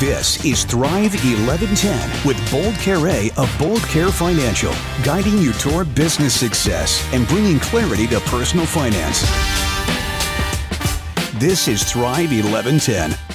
This is Thrive 1110 with Bold Care of Bold Care Financial, guiding you toward business success and bringing clarity to personal finance. This is Thrive 1110.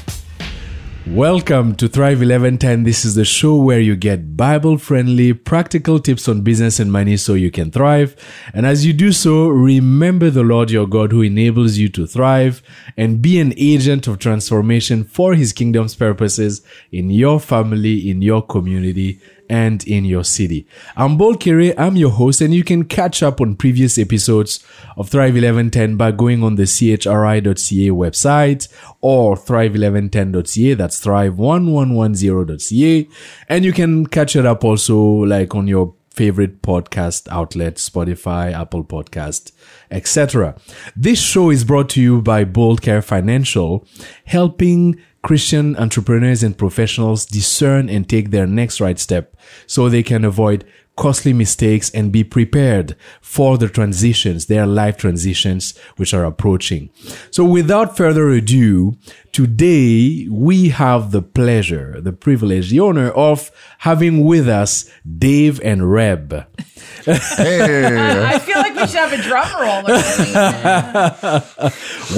Welcome to Thrive 1110. This is the show where you get Bible friendly, practical tips on business and money so you can thrive. And as you do so, remember the Lord your God who enables you to thrive and be an agent of transformation for his kingdom's purposes in your family, in your community, and in your city. I'm Bold Kere, I'm your host, and you can catch up on previous episodes of Thrive 1110 by going on the chri.ca website or thrive1110.ca. That's thrive1110.ca. And you can catch it up also like on your favorite podcast outlet, Spotify, Apple Podcast, etc. This show is brought to you by Bold Care Financial, helping Christian entrepreneurs and professionals discern and take their next right step so they can avoid costly mistakes and be prepared for the transitions, their life transitions, which are approaching. So without further ado, today we have the pleasure, the privilege, the honor of having with us Dave and Reb. Hey. I feel like we should have a drum roll or something.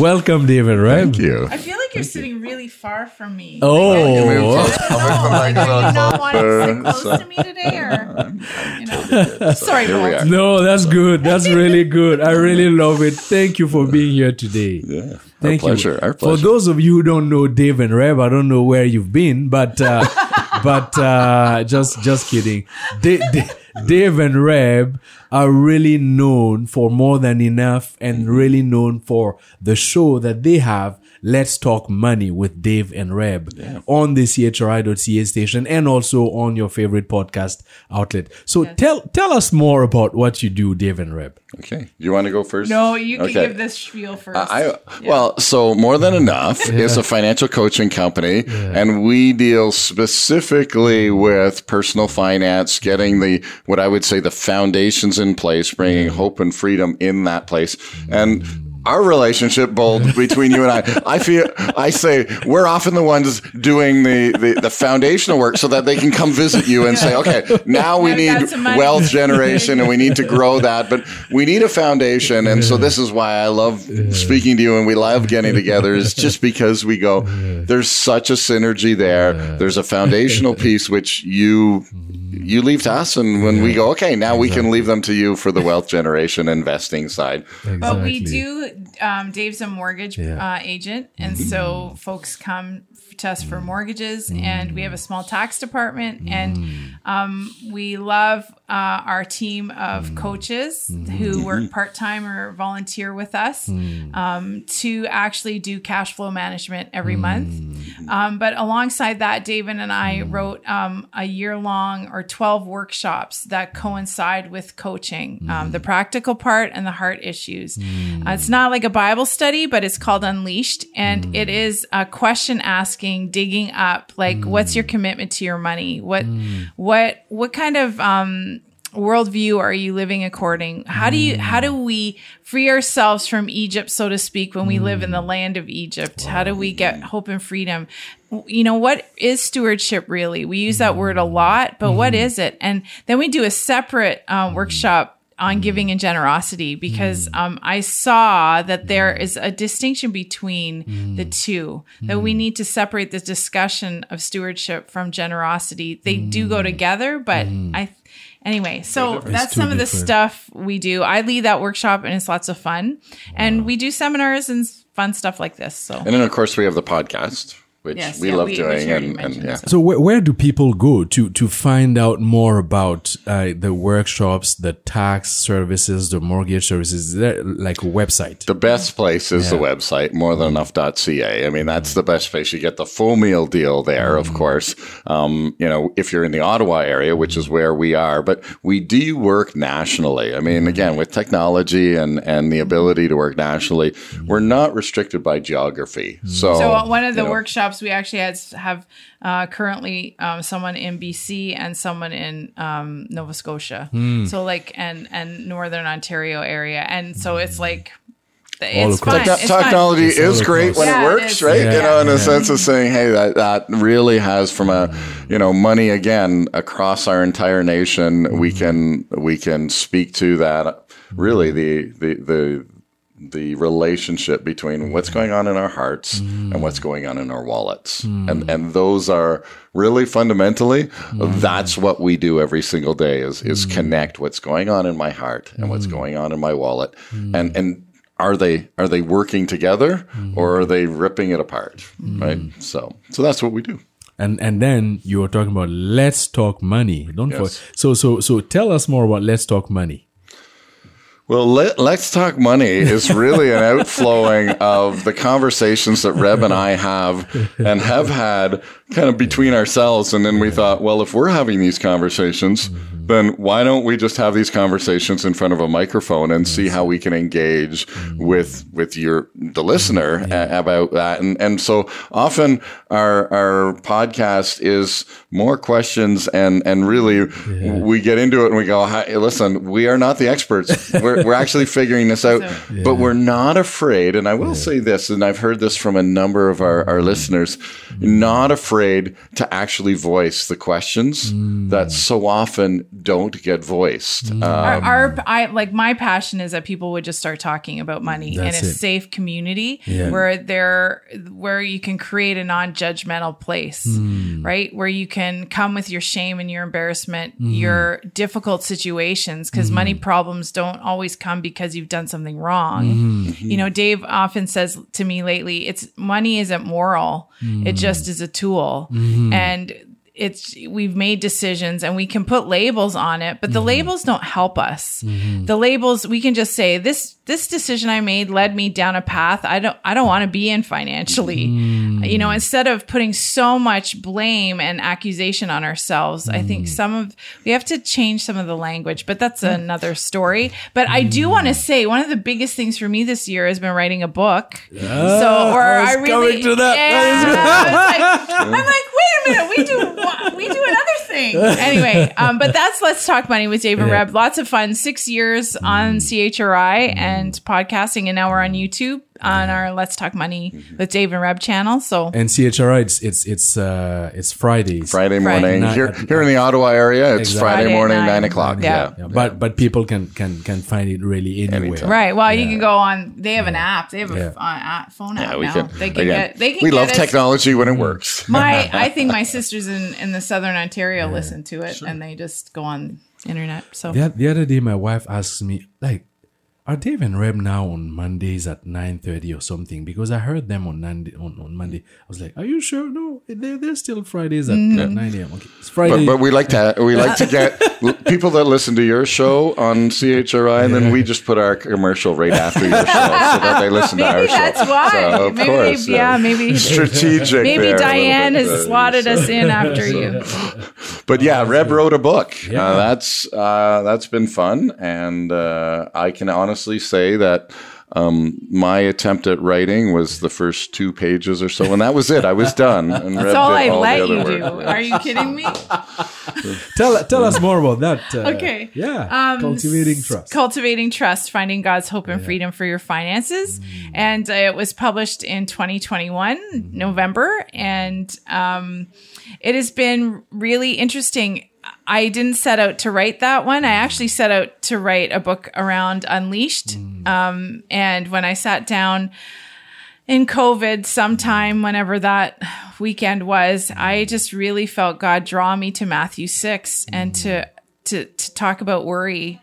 Welcome, Dave and Reb. Thank you. I feel like you're sitting really far from me. Oh, like, I, no, like, you not want to sit close to me today, or you know? Sorry, Here we are. No, that's good. That's really good. I really love it. Thank you for being here today. Yeah. Thank our pleasure. you. Our pleasure. For those of you who don't know Dave and Reb, I don't know where you've been, but uh, but uh, just just kidding. Da- Da- Dave and Reb are really known for more than enough, and really known for the show that they have. Let's talk money with Dave and Reb Yeah. on the chri.ca station and also on your favorite podcast outlet. So tell tell us more about what you do, Dave and Reb. Okay. You want to go first? No, you can Okay. give this spiel first. I, well, so more than enough is a financial coaching company, and we deal specifically with personal finance, getting the what I would say the foundations in place, bringing hope and freedom in that place, and. Mm. Our relationship, bold between you and I, I feel, I say we're often the ones doing the, the, the foundational work so that they can come visit you and say, okay, now we Now we need wealth generation and we need to grow that, but we need a foundation. And so this is why I love speaking to you and we love getting together is just because we go, there's such a synergy there. There's a foundational piece which you, you leave to us. And when we go, okay, now we can leave them to you for the wealth generation investing side. But we do. Um, Dave's a mortgage uh, agent, and Mm-hmm. so folks come to us for mortgages, and we have a small tax department, Mm-hmm. and um, we love uh, our team of Mm-hmm. coaches who work part time or volunteer with us Mm. um, to actually do cash flow management every Mm. month. Um, but alongside that, David and I wrote um, a year long or 12 workshops that coincide with coaching um, the practical part and the heart issues. Uh, it's not like a Bible study, but it's called Unleashed. And it is a question asking, digging up, like, what's your mm. commitment to your money? What, mm. what, what kind of, um, worldview are you living according? How do you mm. how do we free ourselves from egypt so to speak when we live in the land of egypt? How do we get hope and freedom? You know what is stewardship really? We use that word a lot but what mm-hmm. is it? And then we do a separate uh, workshop on giving and generosity because um, I saw that there is a distinction between the two, that we need to separate the discussion of stewardship from generosity. They do go together, but I, anyway, so that's too some of the stuff we do. I lead that workshop and it's lots of fun. And we do seminars and fun stuff like this. So. And then, of course, we have the podcast, which Yes, we yeah, love we- doing. you And, and yeah. so. So where, where do people go to to find out more about uh, the workshops, the tax services, the mortgage services? Is there like a website? The best place is the website, morethanenough.ca. I mean, that's the best place. You get the full meal deal there, of course. Um, you know, if you're in the Ottawa area, which is where we are, but we do work nationally. I mean, again, with technology and, and the ability to work nationally, we're not restricted by geography. So, So uh, one of the you know, workshops we actually had have uh, currently um, someone in BC and someone in um, Nova Scotia. So like and and Northern Ontario area, and so it's like it's across. fun. Techno- It's technology It's is great when Yeah, it it works, is. right? Yeah. You know, in a sense of saying, hey, that, that really has from a, you know, money again across our entire nation. We can, we can speak to that really the, the, the, the relationship between mm. what's going on in our hearts and mm. what's going on in our wallets. Mm. And, and those are really fundamentally, that's what we do every single day is, is connect what's going on in my heart and what's going on in my wallet. And, and, are they are they working together or are they ripping it apart right? So so that's what we do. And and then you were talking about let's talk money. Don't Yes. for, so so so tell us more about let's talk money. Well let, let's talk money. Is really an outflowing of the conversations that reb and i have and have had kind of between ourselves. And then we thought well if we're having these conversations then why don't we just have these conversations in front of a microphone and see how we can engage mm-hmm. with with your the listener a- about that. And and so often our our podcast is more questions and and really we get into it and we go "Hi, listen we are not the experts. We're, we're actually figuring this out but we're not afraid. And I will say this and I've heard this from a number of our, our mm-hmm. listeners mm-hmm. not afraid to actually voice the questions mm. that so often don't get voiced Uh, our, our I like my passion is that people would just start talking about money in a it. safe community Yeah. where there where you can create a non-judgmental place, Hmm. right? Where you can come with your shame and your embarrassment, Hmm. your difficult situations because money problems don't always come because you've done something wrong. Hmm. You know, Dave often says to me lately, it's money isn't moral. Hmm. It just is a tool. And it's we've made decisions and we can put labels on it but the mm-hmm. labels don't help us. Mm-hmm. The labels we can just say this this decision i made led me down a path i don't i don't want to be in financially. Mm. You know instead of putting so much blame and accusation on ourselves i think mm. some of we have to change some of the language but that's another story. But i do mm. want to say one of the biggest things for me this year has been writing a book. Ah, so or I i, really coming to that. Yeah, I like, I'm like, a minute, we do we do another thing. Anyway, um, but that's let's talk money with Dave and Yeah. Reb. Lots of fun. Six years on CHRI and podcasting, and now we're on YouTube on our Let's Talk Money with Dave and Reb channel. So And CHRI, it's it's it's uh it's Fridays. Friday Friday morning night. here here in the Ottawa area. It's Exactly. Friday Friday morning, nine. nine o'clock. Yeah. Yeah. Yeah, but but people can can can find it really anywhere. Anytime. right, well, you can go on. They have an app. They have a Yeah. f- uh, phone app Yeah, we now. can. they can again, get. They can we love us- technology when it works. My, I think my sisters in in the Southern Ontario listen to it, and they just go on internet. So The, the other day, my wife asked me, like, are Dave and Reb now on Mondays at 9.30 or something? Because I heard them on, Monday, on, on Monday. I was like, are you sure? No, they're, they're still Fridays at, at 9 a.m. Okay, it's Friday. But, but we like to we like to get people that listen to your show on CHRI, and then we just put our commercial right after your show, so that they listen to our maybe show. that's why. So, of maybe, course, yeah, maybe strategic. Maybe there a little Diane has uh, slotted so. us in after you. But yeah, Reb wrote a book. Yeah. Uh, that's uh, that's been fun, and uh, I can honestly say that um, my attempt at writing was the first two pages or so, and that was it. I was done. And That's Reb all I all let other you work. do. Are you kidding me? tell, tell us more about that. uh, Okay. Yeah. Um, cultivating trust. Cultivating Trust, Finding God's Hope and Freedom for Your Finances. Mm. And uh, it was published in 2021, Mm-hmm. November. And um, it has been really interesting. I didn't set out to write that one. I actually set out to write a book around Unleashed. Mm. Um, and when I sat down, in COVID, sometime whenever that weekend was, I just really felt God draw me to Matthew six and to to to talk about worry.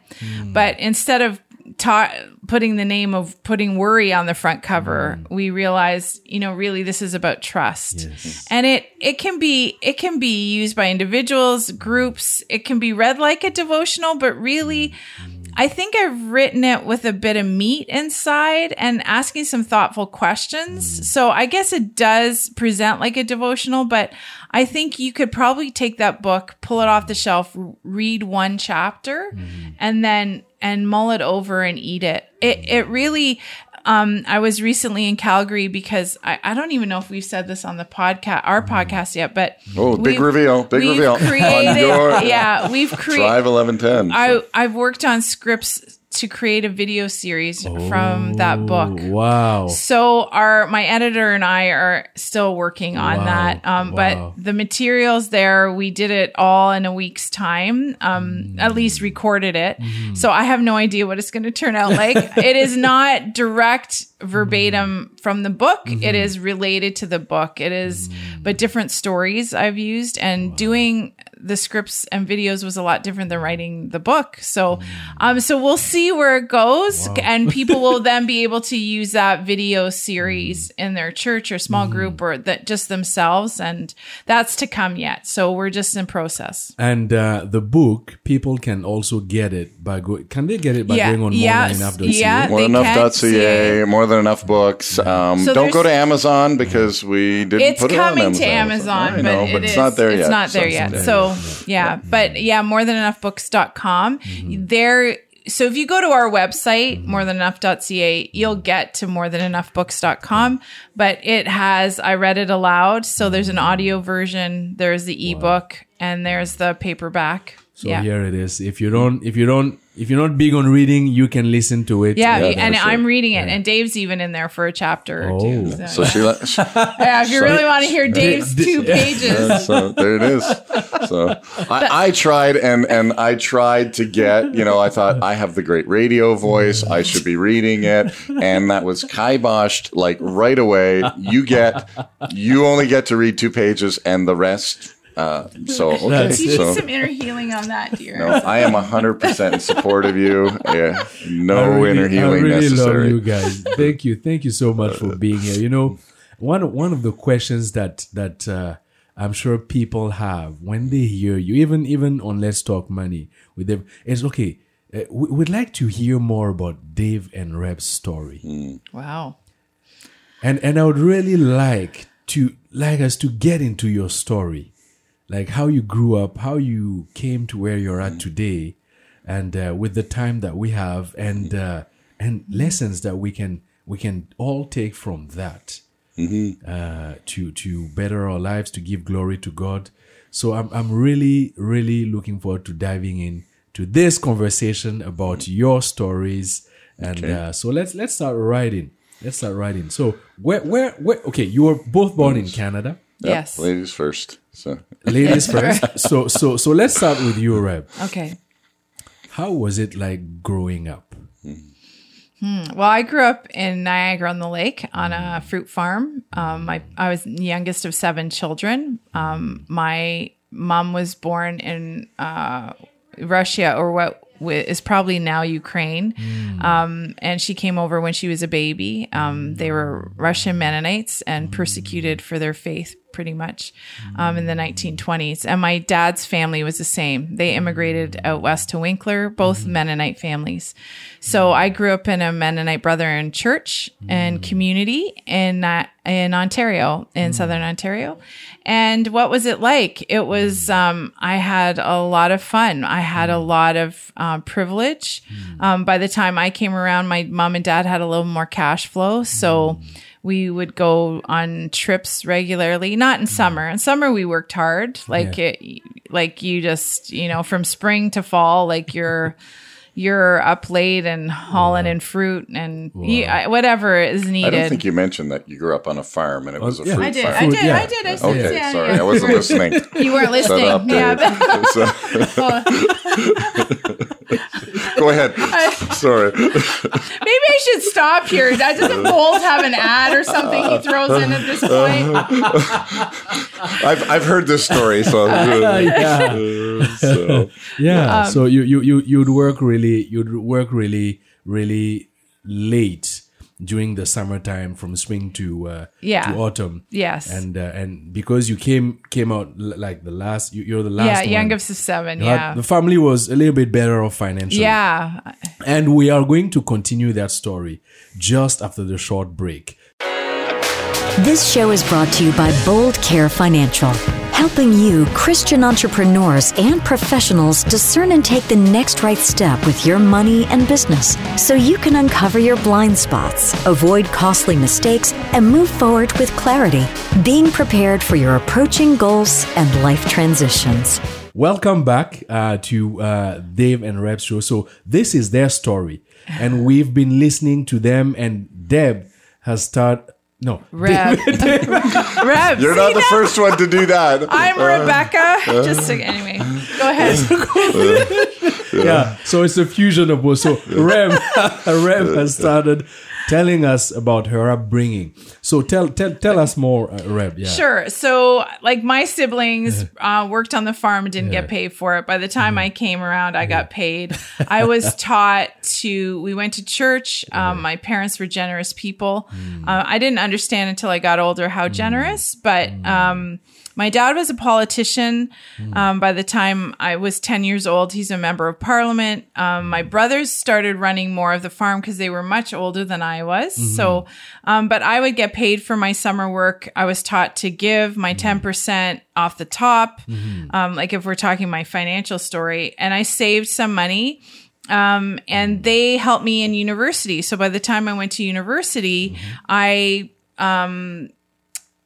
But instead of ta- putting the name of putting worry on the front cover, mm-hmm. we realized, you know, really this is about trust. And it it can be it can be used by individuals, mm-hmm. groups. It can be read like a devotional, but really mm-hmm. I think I've written it with a bit of meat inside and asking some thoughtful questions. So I guess it does present like a devotional, but I think you could probably take that book, pull it off the shelf, read one chapter, and then and mull it over and eat it. It it really um, I was recently in Calgary because I, I don't even know if we've said this on the podcast, our podcast yet, but Oh, big reveal! Big we've reveal! Created, yeah, we've created. Drive eleven ten. I I've worked on scripts to create a video series from that book. Oh, Wow. So our my editor and I are still working on Wow. that. Um, Wow. But the materials there, we did it all in a week's time. Um, at least recorded it. Mm-hmm. So I have no idea what it's going to turn out like. it is not direct verbatim from the book. Mm-hmm. It is related to the book. It is, but different stories I've used and doing the scripts and videos was a lot different than writing the book. So, um, so we'll see where it goes, and people will then be able to use that video series in their church or small group or that just themselves, and that's to come yet. So we're just in process. And uh, the book, people can also get it by going. Can they get it by Yeah, going on yes, morethanenough.ca? yeah. More They than can't see enough.ca, more than enough books. Um, So don't go to Amazon because we didn't It's put it coming on to Amazon. Amazon, I but, know, it but it's is- not there yet. It's not there So- yet. So yeah, but yeah, more than enoughbooks.com. Mm-hmm. There so if you go to our website, mm-hmm. more than enough.ca, you'll get to more than enoughbooks.com, but it has I read it aloud, so there's an mm-hmm. audio version, there's the ebook, and there's the paperback. So yeah. here it is. If you don't, if you don't, if you're not big on reading, you can listen to it. Yeah, Yeah, and sure. I'm reading it, and Dave's even in there for a chapter or two. Oh. So she, let- yeah, if you really want to hear uh, Dave's Di- two pages, so there it is. So I, I tried and and I tried to get, you know, I thought I have the great radio voice. I should be reading it, and that was kiboshed like right away. You get, you only get to read two pages, and the rest. Uh, so okay, That's you so. some inner healing on that, dear. No, I am hundred percent in support of you. Yeah, no really, inner healing I really necessary. love you guys. Thank you, thank you so much for being here. You know, one one of the questions that that uh, I'm sure people have when they hear you, even even on Let's Talk Money with them, is okay. Uh, we, we'd like to hear more about Dave and Reb's story, Wow. and and I would really like to like us to get into your story, like how you grew up, how you came to where you're at today, and uh, with the time that we have, and uh, and lessons that we can we can all take from that uh, to to better our lives, to give glory to God. So I'm I'm really really looking forward to diving in to this conversation about your stories, and uh, so let's let's start writing. Let's start writing. So where where where? Okay, you were both born in Canada. Yep, Yes. ladies first. So Ladies first. So so so let's start with you, Reb. Okay. How was it like growing up? Well, I grew up in Niagara on the Lake on a fruit farm. Um, my, I was the youngest of seven children. Um, my mom was born in uh, Russia, or what is probably now Ukraine. Um, and she came over when she was a baby. Um, they were Russian Mennonites and persecuted for their faith pretty much um, in the 1920s. And my dad's family was the same. They immigrated out west to Winkler, both Mennonite families. So I grew up in a Mennonite Brethren church and community in uh, in Ontario, in southern Ontario. And what was it like? It was um, I had a lot of fun. I had a lot of uh, privilege. Um, by the time I came around, my mom and dad had a little more cash flow, so we would go on trips regularly not in mm. summer in summer we worked hard like Yeah. it like you just you know from spring to fall like you're you're up late and hauling in fruit and you, I- whatever is needed. I don't think you mentioned that you grew up on a farm and it oh, was a yeah. fruit I did, farm. I did, yeah. I did. I said, Okay, yeah, sorry, yeah. I wasn't listening. You weren't listening. Yeah, Dave. but- oh. Go ahead. Sorry. maybe I should stop here. Doesn't Bold have an ad or something he throws in at this point? I've I've heard this story, so, yeah. so Yeah. Um, so you you you you'd work really you'd work really really late during the summertime from spring to uh, Yeah. to autumn. Yes. And uh, and because you came came out l- like the last you, you're the last yeah, one. youngest of seven. You had- Yeah, The family was a little bit better off financially. yeah. And we are going to continue that story just after the short break. This show is brought to you by Bold Care Financial, helping you, Christian entrepreneurs and professionals, discern and take the next right step with your money and business so you can uncover your blind spots, avoid costly mistakes, and move forward with clarity, being prepared for your approaching goals and life transitions. Welcome back uh, to uh, Dave and Reb's show. So this is their story, and we've been listening to them. And Deb has started. No, Reb. Reb. You're not the now? first one to do that. I'm uh, Rebecca. Uh, Just to, anyway, go ahead. yeah. So it's a fusion of both. So Reb, Reb has started telling us about her upbringing. So tell tell tell us more, uh, Reb. Yeah. Sure. So, like my siblings uh, worked on the farm didn't get paid for it. By the time I came around, I got paid. I was taught to. We went to church. Um, my parents were generous people. Uh, I didn't understand until I got older how generous, but. Um, my dad was a politician. Um, by the time I was 10 years old, he's a member of parliament. Um, my brothers started running more of the farm because they were much older than I was. So, um, but I would get paid for my summer work. I was taught to give my 10% off the top. Um, like if we're talking my financial story and I saved some money. Um, and they helped me in university. So by the time I went to university, I,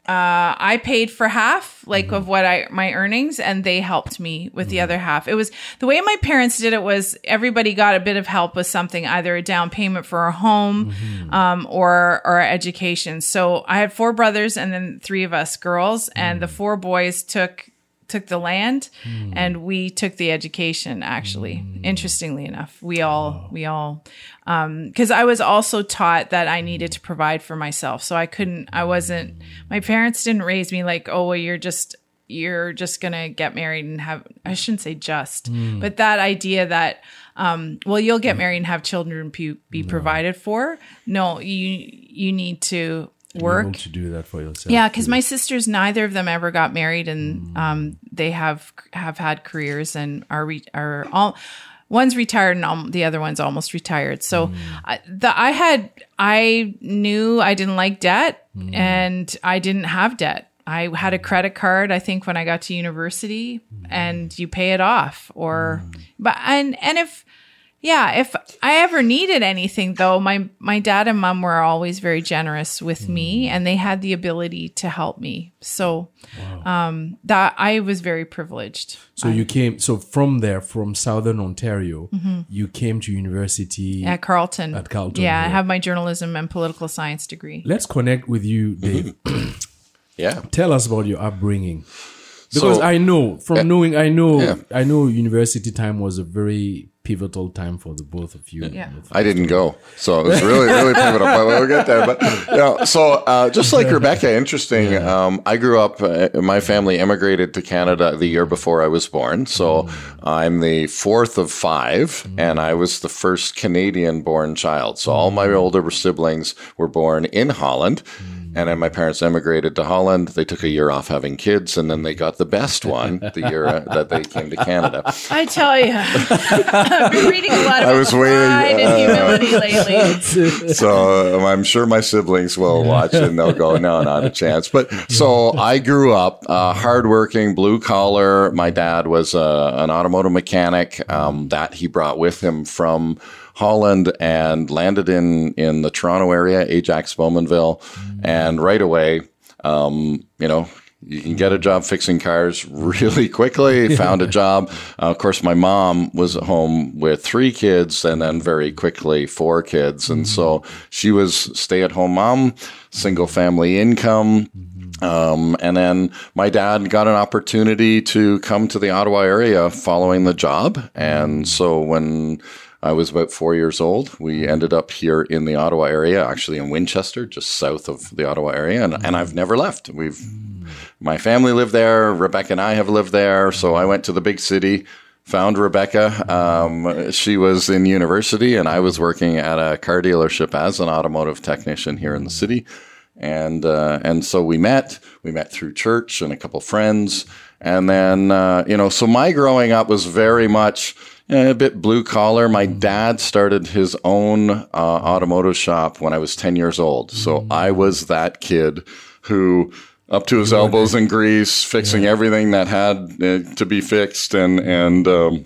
uh, I paid for half, like of what I my earnings, and they helped me with the other half. It was the way my parents did it was everybody got a bit of help with something, either a down payment for a home, um, or or education. So I had four brothers and then three of us girls, and the four boys took took the land hmm. and we took the education actually hmm. interestingly enough. We all we all um, because I was also taught that I needed to provide for myself. So I couldn't, I wasn't, my parents didn't raise me like, oh, well, you're just, you're just going to get married and have, I shouldn't say just, hmm. but that idea that, um, well, you'll get married and have children be, be provided for. No, you, you need to work. to do that for yourself. Yeah, because my sisters, neither of them ever got married, and um, they have have had careers and are re- are all. One's retired and al- the other one's almost retired. So mm. I, the I had I knew I didn't like debt mm. and I didn't have debt. I had a mm. credit card. I think when I got to university, and you pay it off, or but and and if yeah, if I ever needed anything though, my my dad and mom were always very generous with me and they had the ability to help me. So um that I was very privileged. So you came. So from there, from Southern Ontario, you came to university. At Carleton. At Carleton, Yeah, I have my journalism and political science degree. Let's connect with you, Dave. Yeah. Tell us about your upbringing. Because So- I know from knowing, I know, Yeah. I know, university time was a very pivotal time for the both of you. Yeah. I didn't go, so it was really, really pivotal. But we'll get there. But yeah, so uh, just like Rebecca, interesting. Um, I grew up. Uh, my family immigrated to Canada the year before I was born, so I'm the fourth of five, and I was the first Canadian-born child. So all my older siblings were born in Holland. And then my parents emigrated to Holland. They took a year off having kids, and then they got the best one the year uh, that they came to Canada. I tell you, I've been reading a lot I was waiting, pride and uh, humility lately. so um, I'm sure my siblings will watch and they'll go, no, not a chance. But so I grew up uh, hardworking, blue collar. My dad was uh, an automotive mechanic um, that he brought with him from Holland and landed in in the Toronto area, Ajax, Bowmanville, and right away, um, you know. You can get a job fixing cars really quickly. Found a job. Uh, of course, my mom was at home with three kids and then very quickly four kids. And so she was stay at home mom, single family income. Um, and then my dad got an opportunity to come to the Ottawa area following the job. And so when I was about four years old. We ended up here in the Ottawa area, actually in Winchester, just south of the Ottawa area, and, and I've never left. We've my family lived there. Rebecca and I have lived there. So I went to the big city, found Rebecca. Um, she was in university, and I was working at a car dealership as an automotive technician here in the city. And uh, and so we met. We met through church and a couple friends. And then uh, you know, so my growing up was very much a bit blue collar. My dad started his own uh, automotive shop when I was ten years old. So I was that kid who up to his elbows in grease, fixing everything that had uh, to be fixed, and and um,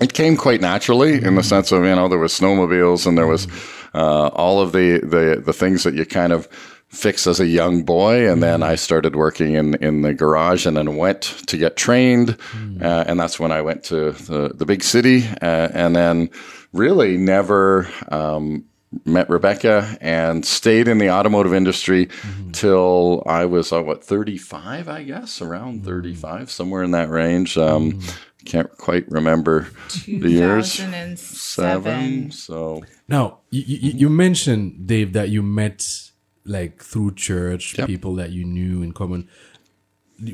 it came quite naturally in the sense of you know there was snowmobiles and there was uh, all of the, the the things that you kind of fix as a young boy, and then I started working in in the garage, and then went to get trained, uh, and that's when I went to the the big city, uh, and then really never. Um, met Rebecca and stayed in the automotive industry till I was uh, what 35 I guess around 35 somewhere in that range. Um, can't quite remember the years. seven so. Now, you, you, you mentioned, Dave, that you met like through church, Yep. people that you knew in common.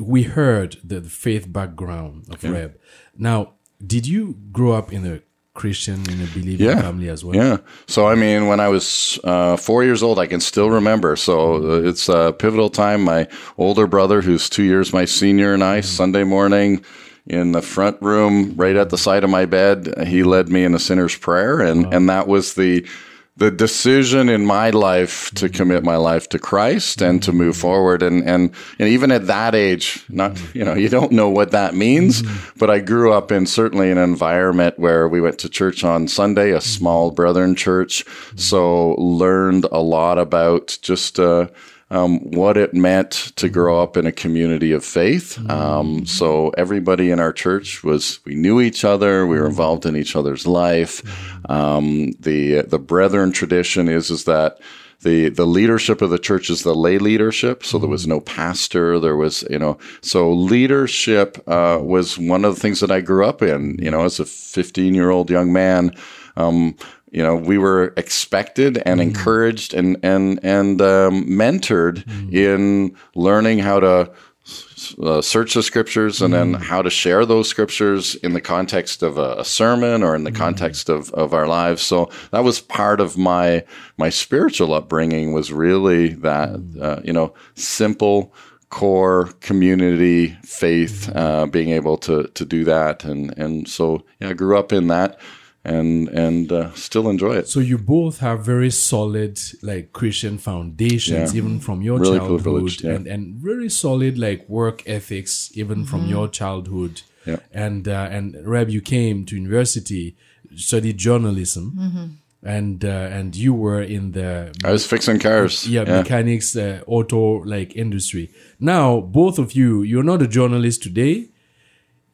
We heard the, the faith background of Reb. Now, did you grow up in a Christian, in a believing yeah family as well? yeah so I mean when I was uh, four years old I can still remember so uh, it's a pivotal time my older brother who's two years my senior and I Sunday morning in the front room right at the side of my bed he led me in a sinner's prayer and and that was the the decision in my life to mm-hmm. commit my life to Christ and to move mm-hmm. forward. And and and even at that age not mm-hmm. you know you don't know what that means but I grew up in certainly an environment where we went to church on Sunday a small brethren church. So learned a lot about just uh um, what it meant to grow up in a community of faith. Um, so everybody in our church was we knew each other. We were involved in each other's life. Um, the the brethren tradition is is that. The, the leadership of the church is the lay leadership. So there was no pastor. There was, you know, so leadership, uh, was one of the things that I grew up in, you know, as a 15 year old young man. Um, you know, we were expected and encouraged and and and um, mentored in learning how to uh, search the scriptures and then how to share those scriptures in the context of a, a sermon or in the context of, of our lives. So that was part of my my spiritual upbringing was really that uh, you know simple core community faith uh, being able to to do that. And and so yeah I grew up in that and and uh, still enjoy it. So you both have very solid like Christian foundations, Yeah. even from your Really childhood, privileged, yeah. and and very solid like work ethics, even from your childhood. Yeah. And uh, and Reb, you came to university, studied journalism, and uh, and you were in the I was fixing cars. yeah, mechanics uh, auto like industry. Now both of you, you're not a journalist today.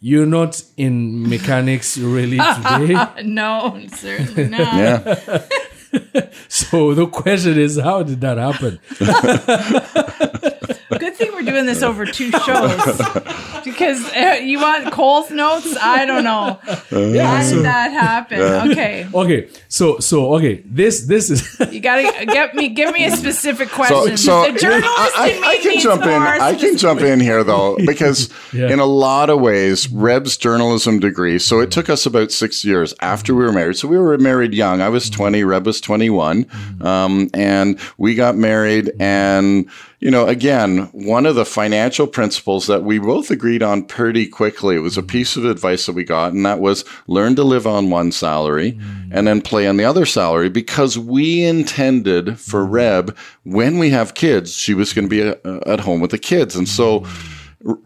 You're not in mechanics really today. No, certainly not. Yeah. So the question is, how did that happen? Good thing we're doing this over two shows because uh, you want Cole's notes. I don't know. How did that happen? Okay, Okay, so so okay, this this is you gotta get me. Give me a specific question. So, so the journalist I, in me I, I can needs jump in. I can jump in here though, because Yeah. in a lot of ways, Reb's journalism degree. So it took us about six years after we were married. So we were married young. I was twenty. Reb was twenty-one, um, and we got married. And you know, again, one of the financial principles that we both agreed on pretty quickly. Was a mm. piece of advice that we got, and that was learn to live on one salary mm. and then play on the other salary because we intended for mm. Reb when we have kids, she was going to be uh, at home with the kids, and so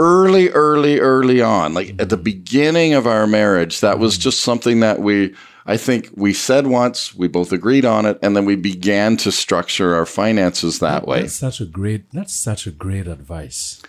early, early, early on, like at the beginning of our marriage, that was just something that we, I think we said once, we both agreed on it, and then we began to structure our finances that way. that's such a great that's such a great advice.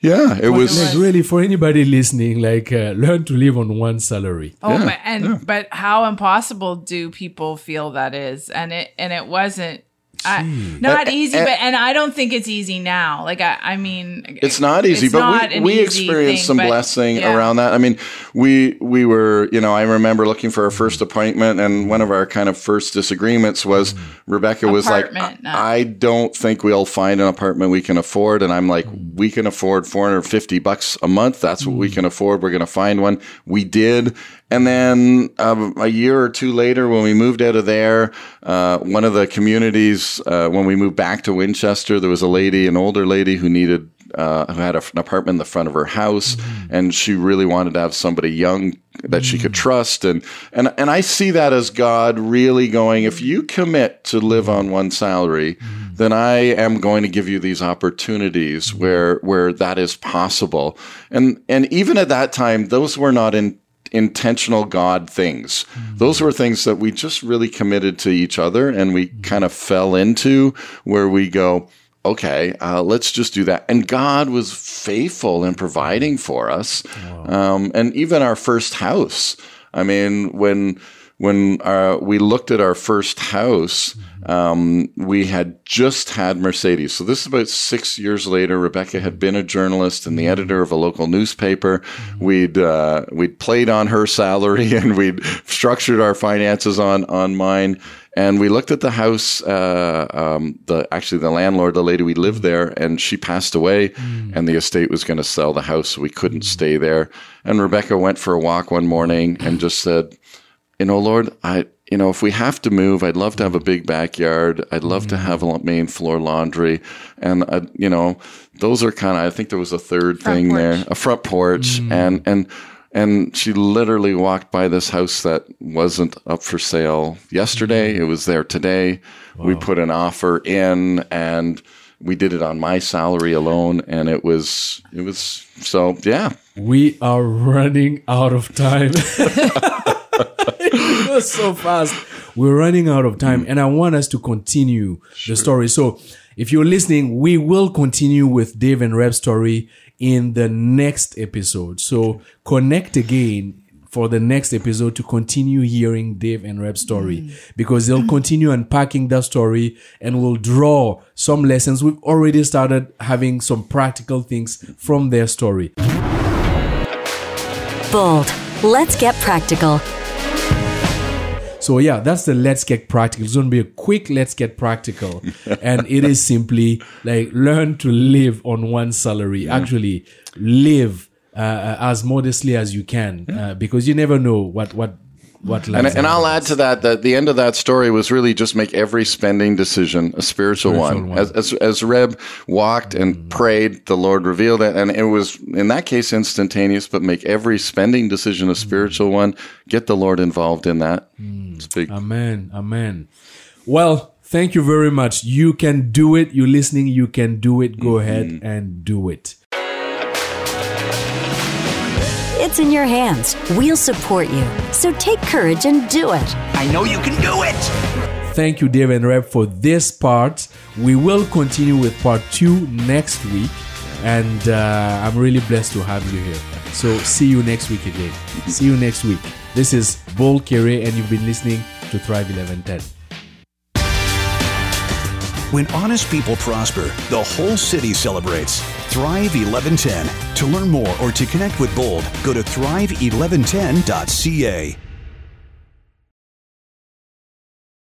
Yeah, it was. Like really for anybody listening, like uh, learn to live on one salary. Oh, but, and but how impossible do people feel that is? And it and it wasn't. I, not And- easy, and- but and I don't think it's easy now. Like I, I mean, It's not easy, it's but not we, we experienced thing, some but blessing yeah. around that. I mean, we we were, you know, I remember looking for our first appointment, and one of our kind of first disagreements was hmm. Rebecca was like, Apartment, I, not- I don't think we'll find an apartment we can afford, and I'm like, hmm. we can afford 450 bucks a month. That's what we hmm. can afford. We're going to find one. We did. And then um, a year or two later, when we moved out of there, uh, one of the communities, uh, when we moved back to Winchester, there was a lady, an older lady who needed, uh, who had a, an apartment in the front of her house, and she really wanted to have somebody young that she could trust. And, and, and I see that as God really going, if you commit to live on one salary, then I am going to give you these opportunities where where that is possible. And and even at that time, those were not in intentional God things. Those were things that we just really committed to each other and we kind of fell into where we go, okay, uh, let's just do that. And God was faithful in providing for us. Um, and even our first house. I mean, when when uh, we looked at our first house, um, we had just had Mercedes. So this is about six years later. Rebecca had been a journalist and the editor of a local newspaper. We'd uh, we'd played on her salary and we'd structured our finances on on mine. And we looked at the house. Uh, um, the actually the landlord, the lady we lived there, and she passed away, and the estate was going to sell the house, so we couldn't stay there. And Rebecca went for a walk one morning and just said, "You know, Lord, I." You know, if we have to move, I'd love to have a big backyard. I'd love to mm-hmm. have a main floor laundry, and uh, you know, those are kind of. I think there was a third Front thing porch. there, a front porch, mm-hmm. and and and she literally walked by this house that wasn't up for sale yesterday. Mm-hmm. It was there today. We put an offer in and we did it on my salary alone and it was it was so yeah. We are running out of time. it goes so fast. We're running out of time, and I want us to continue the story. So, if you're listening, we will continue with Dave and Reb's story in the next episode. So, connect again for the next episode to continue hearing Dave and Reb's story mm. because they'll continue unpacking that story and will draw some lessons. We've already started having some practical things from their story. Bold. Let's get practical. So yeah, that's the let's get practical. It's going to be a quick let's get practical. and it is simply like learn to live on one salary. Actually live uh, as modestly as you can uh, because you never know what what what And, and I'll add to that that the end of that story was really just make every spending decision a spiritual, Spiritual one. one. As, as as Reb walked and mm. prayed, the Lord revealed it, and it was in that case instantaneous. But make every spending decision a mm. spiritual one. Get the Lord involved in that. Mm. It's big. Amen. Amen. Well, thank you very much. You can do it. You're listening. You can do it. Go mm-hmm. ahead and do it. It's in your hands. We'll support you. So take courage and do it. I know you can do it. Thank you, Dave and Reb, for this part. We will continue with part two next week. And uh, I'm really blessed to have you here. So, see you next week again. See you next week. This is Bol Kere, and you've been listening to Thrive 1110. When honest people prosper, the whole city celebrates. Thrive 1110. To learn more or to connect with Bold, go to thrive1110.ca.